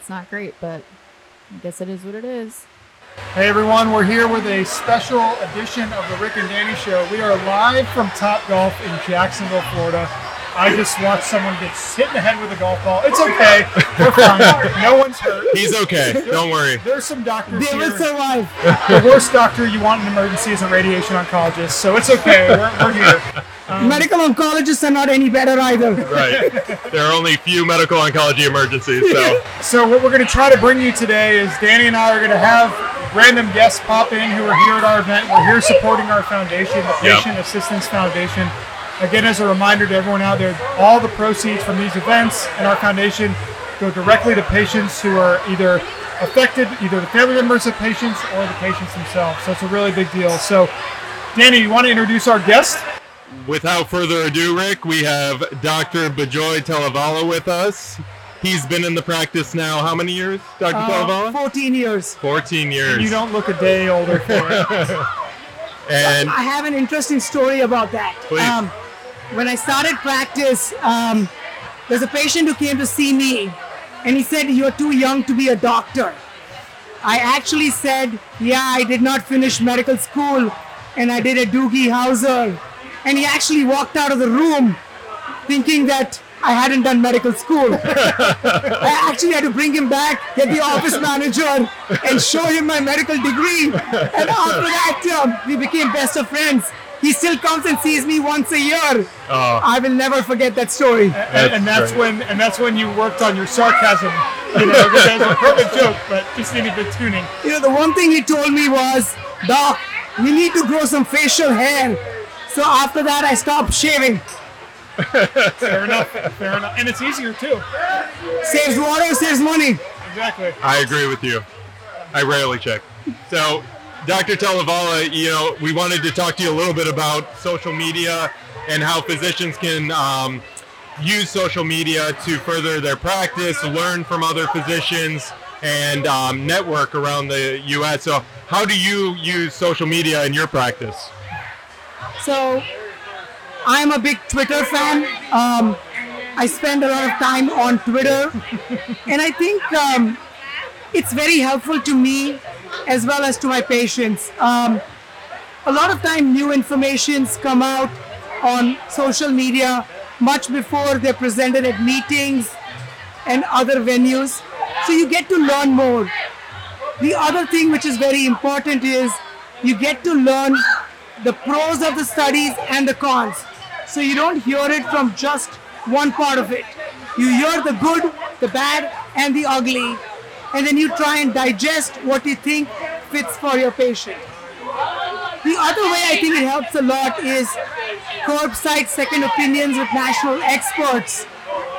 it's not great, but I guess it is what it is. Hey everyone, we're here with a special edition of the Rick and Danny Show. We are live from Top Golf in Jacksonville, Florida. I just watched someone get hit in the head with a golf ball. It's okay. We're fine. No one's hurt. He's okay. Don't worry. There's some doctors They will here. survive. The worst doctor you want in an emergency is a radiation oncologist, so it's okay. We're, we're here. Um, medical oncologists are not any better either. Right. There are only few medical oncology emergencies, so So what we're going to try to bring you today is Danny and I are going to have random guests pop in who are here at our event. We're here supporting our foundation, the Yep. Patient Assistance Foundation. Again, as a reminder to everyone out there, all the proceeds from these events and our foundation go directly to patients who are either affected, either the family members of patients or the patients themselves. So it's a really big deal. So, Danny, you want to introduce our guest? without further ado, Rick, we have Dr. Bijoy Telivala with us. He's been in the practice now how many years, Dr. Uh, Telivala? 14 years. 14 years. You don't look a day older for it. and I have an interesting story about that. Um, Please. When I started practice, um, there's a patient who came to see me, and he said, "You're too young to be a doctor." I actually said, "Yeah, I did not finish medical school, and I did a Doogie Howser," and he actually walked out of the room, thinking that. I hadn't done medical school. I actually had to bring him back, get the office manager, and show him my medical degree. And after that, um, we became best of friends. He still comes and sees me once a year. Oh. I will never forget that story. and, and that's when and that's when you worked on your sarcasm. You know, because was a perfect joke, but just needed the tuning. You know, the one thing he told me was, Doc, we need to grow some facial hair. So after that, I stopped shaving. Fair enough. Fair enough. And it's easier too. Saves water, saves money. Exactly. I agree with you. I rarely check. So, Dr. Telivala, you know, we wanted to talk to you a little bit about social media and how physicians can um, use social media to further their practice, learn from other physicians, and um, network around the U.S. So, how do you use social media in your practice? So I'm a big Twitter fan. Um, I spend a lot of time on Twitter, and I think um, it's very helpful to me as well as to my patients. Um, a lot of time, new informations come out on social media much before they're presented at meetings and other venues, so you get to learn more. The other thing which is very important is you get to learn the pros of the studies and the cons. So you don't hear it from just one part of it. You hear the good, the bad, and the ugly, and then you try and digest what you think fits for your patient. The other way I think it helps a lot is curbside second opinions with national experts.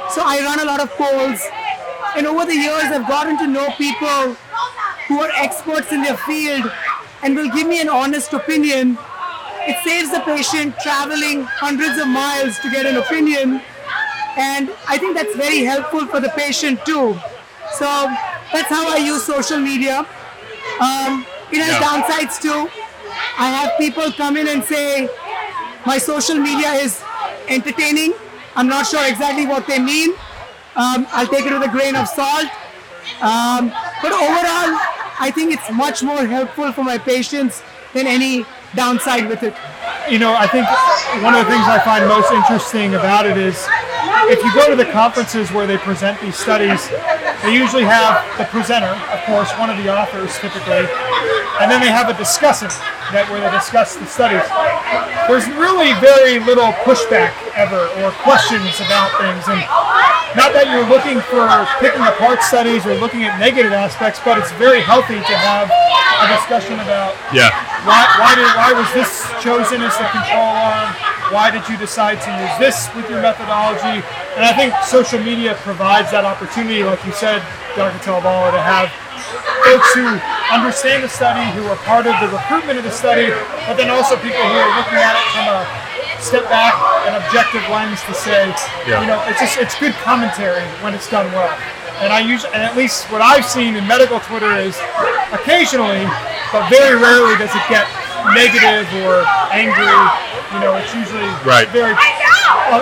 So I run a lot of polls, and over the years I've gotten to know people who are experts in their field and will give me an honest opinion. It saves the patient traveling hundreds of miles to get an opinion, and I think that's very helpful for the patient too. So that's how I use social media. Um, it has Yeah. downsides too. I have people come in and say, my social media is entertaining. I'm not sure exactly what they mean. Um, I'll take it with a grain of salt. Um, but overall, I think it's much more helpful for my patients than any downside with it. You know, I think one of the things I find most interesting about it is if you go to the conferences where they present these studies, they usually have the presenter, of course, one of the authors typically, and then they have a discussant that where they discuss the studies. There's really very little pushback ever or questions about things, and not that you're looking for picking apart studies or looking at negative aspects, but it's very healthy to have a discussion about Yeah. why, why, did, why was this chosen as the control arm? Why did you decide to use this with your methodology? And I think social media provides that opportunity, like you said, Dr. Telivala, to have folks who understand the study, who are part of the recruitment of the study, but then also people who are looking at it from a step back, an objective lens to say, Yeah. you know, it's just it's good commentary when it's done well. And I use, and at least what I've seen in medical Twitter is occasionally, but very rarely does it get negative or angry. You know, it's usually Right. very,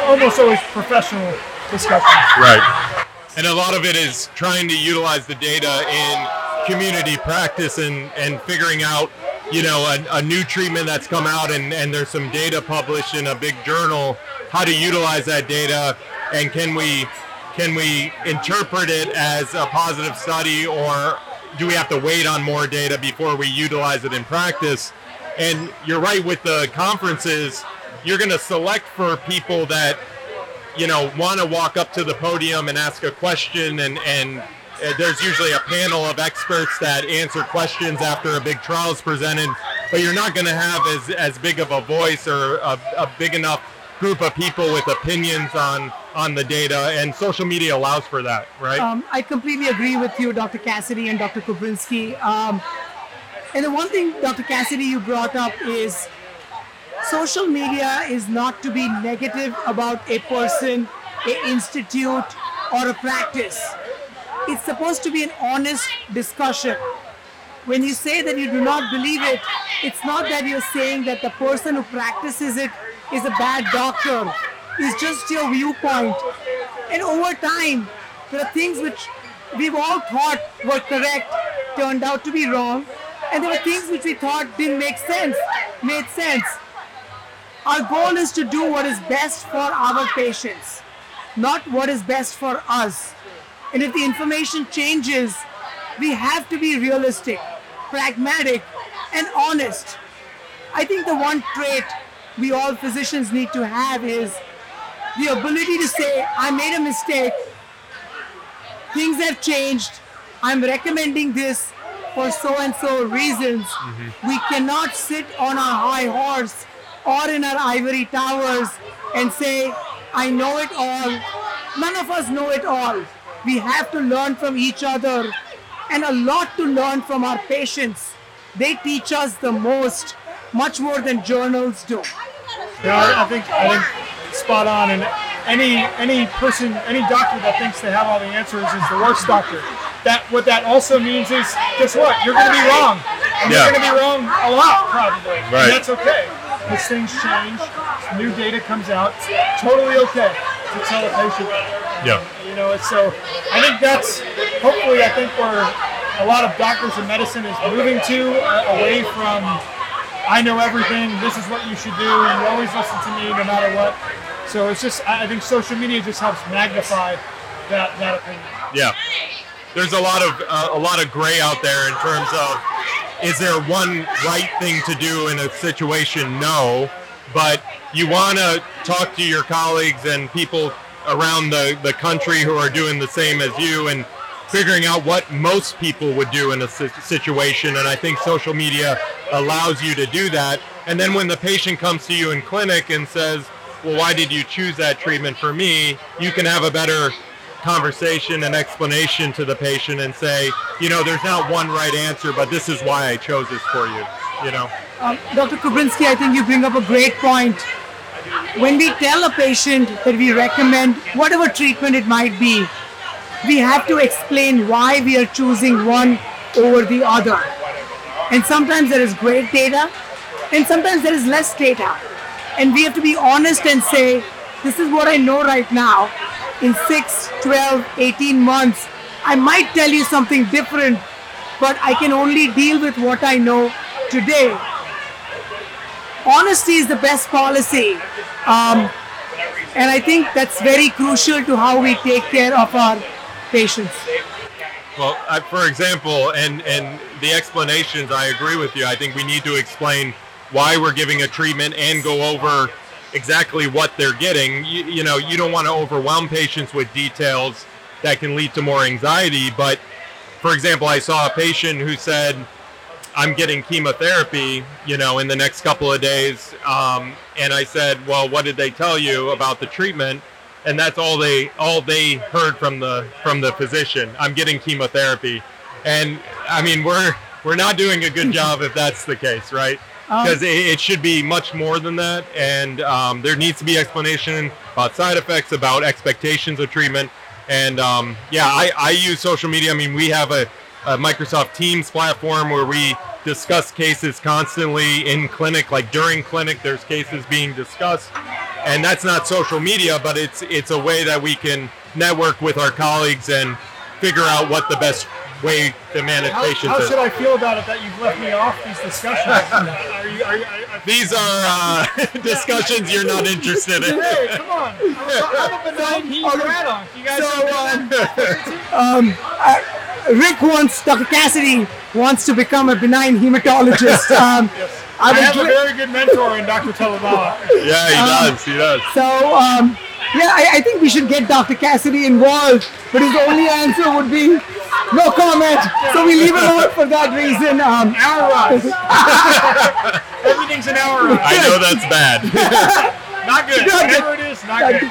almost always professional discussions. Right. and a lot of it is trying to utilize the data in community practice and, and figuring out you know a, a new treatment that's come out and, and there's some data published in a big journal how to utilize that data and can we can we interpret it as a positive study or do we have to wait on more data before we utilize it in practice and you're right with the conferences you're going to select for people that you know want to walk up to the podium and ask a question and and uh, there's usually a panel of experts that answer questions after a big trial is presented but you're not going to have as as big of a voice or a, a big enough group of people with opinions on on the data and social media allows for that right Um, I completely agree with you, Dr. Cassidy and Dr. Kubrinsky. Um, and the one thing, Dr. Cassidy, you brought up is social media is not to be negative about a person, a institute, or a practice. It's supposed to be an honest discussion. When you say that you do not believe it, it's not that you're saying that the person who practices it is a bad doctor. It's just your viewpoint. And over time, there are things which we've all thought were correct turned out to be wrong. And there were things which we thought didn't make sense, made sense. Our goal is to do what is best for our patients, not what is best for us. And if the information changes, we have to be realistic, pragmatic, and honest. I think the one trait we all physicians need to have is the ability to say, I made a mistake, things have changed, I'm recommending this for so and so reasons. Mm-hmm. We cannot sit on our high horse or in our ivory towers and say, I know it all. None of us know it all. We have to learn from each other and a lot to learn from our patients. They teach us the most, much more than journals do. Yeah, I, I think I think spot on. And any any person, any doctor that thinks they have all the answers is the worst doctor. That what that also means is, guess what? You're going to be wrong, and Yeah. you're going to be wrong a lot probably. Right. And that's okay. Because things change, new data comes out. Totally okay to tell a patient. yeah You know, so I think that's hopefully I think where a lot of doctors in medicine is moving to uh, away from I know everything. This is what you should do. You always listen to me no matter what. So it's just I think social media just helps magnify that that opinion. Yeah, there's a lot of uh, a lot of gray out there in terms of is there one right thing to do in a situation? No, but you want to talk to your colleagues and people around the, the country who are doing the same as you and figuring out what most people would do in a situation. And I think social media allows you to do that. And then when the patient comes to you in clinic and says, well, why did you choose that treatment for me? You can have a better conversation and explanation to the patient and say, you know, there's not one right answer, but this is why I chose this for you. You know, Um, Dr. Kubrinsky, I think you bring up a great point. When we tell a patient that we recommend whatever treatment it might be, we have to explain why we are choosing one over the other. And sometimes there is great data, and sometimes there is less data. And we have to be honest and say, this is what I know right now. In 6, 12, 18 months, I might tell you something different, but I can only deal with what I know today. Honesty is the best policy. Um, and I think that's very crucial to how we take care of our patients. Well, I, for example, and and the explanations, I agree with you. I think we need to explain why we're giving a treatment and go over exactly what they're getting. You, you know, you don't want to overwhelm patients with details that can lead to more anxiety. But for example, I saw a patient who said, "I'm getting chemotherapy," you know, in the next couple of days, um, and I said, "Well, what did they tell you about the treatment?" and that's all they all they heard from the from the physician. I'm getting chemotherapy, and I mean we're we're not doing a good job if that's the case, right? Because it, it should be much more than that, and um, there needs to be explanation about side effects, about expectations of treatment, and um, yeah, I, I use social media. I mean, we have a, a Microsoft Teams platform where we discuss cases constantly in clinic, like during clinic, there's cases being discussed and that's not social media, but it's it's a way that we can network with our colleagues and figure out what the best way to manage How, patients should I feel about it that you've left me off these discussions? are you, are you, I, These are uh, discussions you're not interested in. Hey, come on. I'm, I'm a benign hematologist. You guys So, don't um, uh, Rick wants, Dr. Cassidy wants to become a benign hematologist. Um, I I would have a very good mentor in Dr. Telivala. Yeah, he does. He does. So, um, yeah, I, I think we should get Dr. Cassidy involved, but his only answer would be no comment. So we leave it out for that reason. Um, Hour rise. Everything's an hour rise. I know that's bad. Not good. Not good. Whatever it is, not good.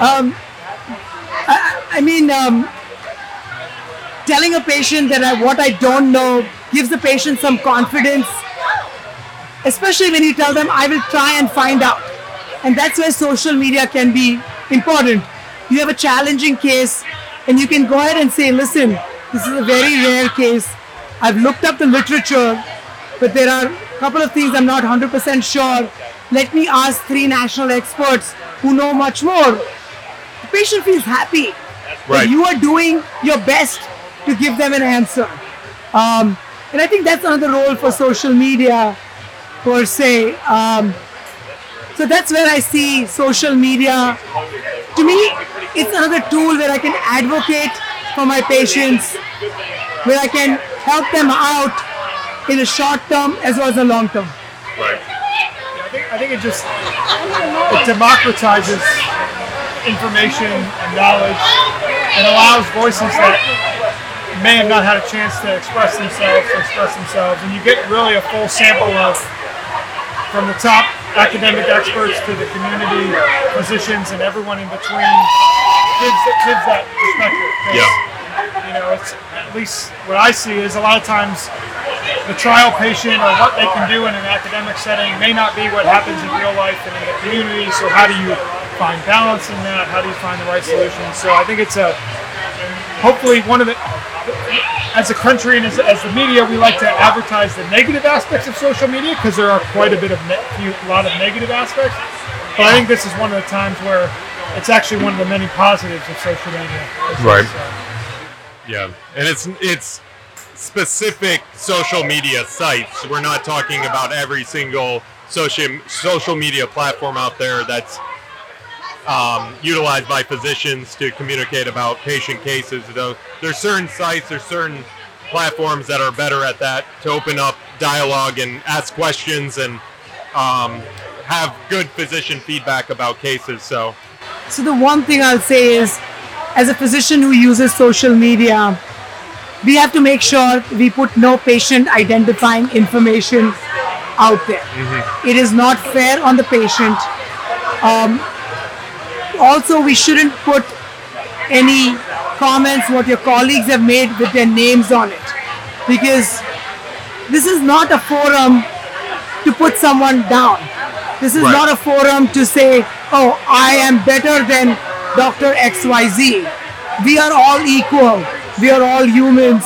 um, I, I mean, um, telling a patient that I, what I don't know gives the patient some confidence, especially when you tell them, I will try and find out. And that's where social media can be important. You have a challenging case, and you can go ahead and say, listen, this is a very rare case. I've looked up the literature, but there are a couple of things I'm not 100% sure. Let me ask three national experts who know much more. The patient feels happy that Right. you are doing your best to give them an answer. Um, and I think that's another role for social media per se. Um, so that's where I see social media. To me, it's another tool where I can advocate for my patients, where I can help them out in the short term as well as the long term. Right. I think, I think it just it democratizes information and knowledge and allows voices that may have not had a chance to express themselves to express themselves and you get really a full sample of from the top academic experts to the community physicians and everyone in between gives, gives that perspective. Yeah. you know it's at least what I see is a lot of times the trial patient or what they can do in an academic setting may not be what happens in real life and in the community. So how do you find balance in that? How do you find the right solution? So I think it's a hopefully one of the as a country and as, as the media, we like to advertise the negative aspects of social media because there are quite a bit of ne- few, a lot of negative aspects. But I think this is one of the times where it's actually one of the many positives of social media. Right. So, Yeah, and it's it's specific social media sites. We're not talking about every single social social media platform out there that's um, utilized by physicians to communicate about patient cases. Though there's certain sites, there's certain platforms that are better at that to open up dialogue and ask questions and um, have good physician feedback about cases. So So the one thing I'll say is, as a physician who uses social media, we have to make sure we put no patient identifying information out there. It is not fair on the patient. Um, also, we shouldn't put any comments what your colleagues have made with their names on it, because this is not a forum to put someone down. This is Right. not a forum to say, oh, I am better than Dr. XYZ. We are all equal. We are all humans.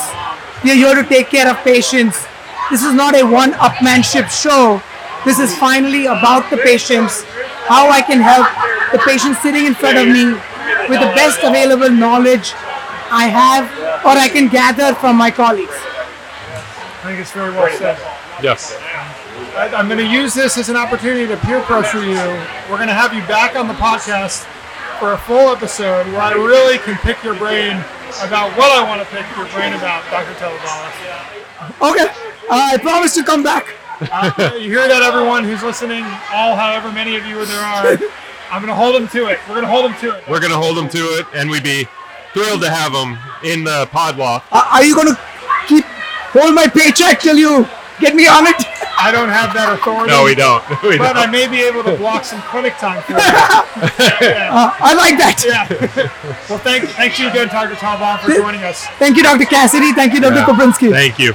We are here to take care of patients. This is not a one upmanship show. This is finally about the patients, how I can help the patient sitting in front of me with the best available knowledge I have or I can gather from my colleagues. I think it's very well said. yes, I, I'm going to use this as an opportunity to peer pressure you. We're going to have you back on the podcast for a full episode where I really can pick your brain about what I want to pick your brain about, Dr. Telivala. Okay, uh, I promise to come back. Uh, you hear that, everyone who's listening, all however many of you there are. I'm going to hold them to it. We're going to hold them to it. we're gonna hold them to it, and we'd be thrilled to have them in the pod walk. Uh, are you going to keep hold my paycheck till you get me on it? I don't have that authority. No, we don't. We But I don't. may be able to block some clinic time for you. Uh, I like that. Yeah. well, thank, thank you again, Dr. Talbot, for joining us. Thank you, Dr. Cassidy. Thank you, Dr. Yeah. Koprinsky. Thank you.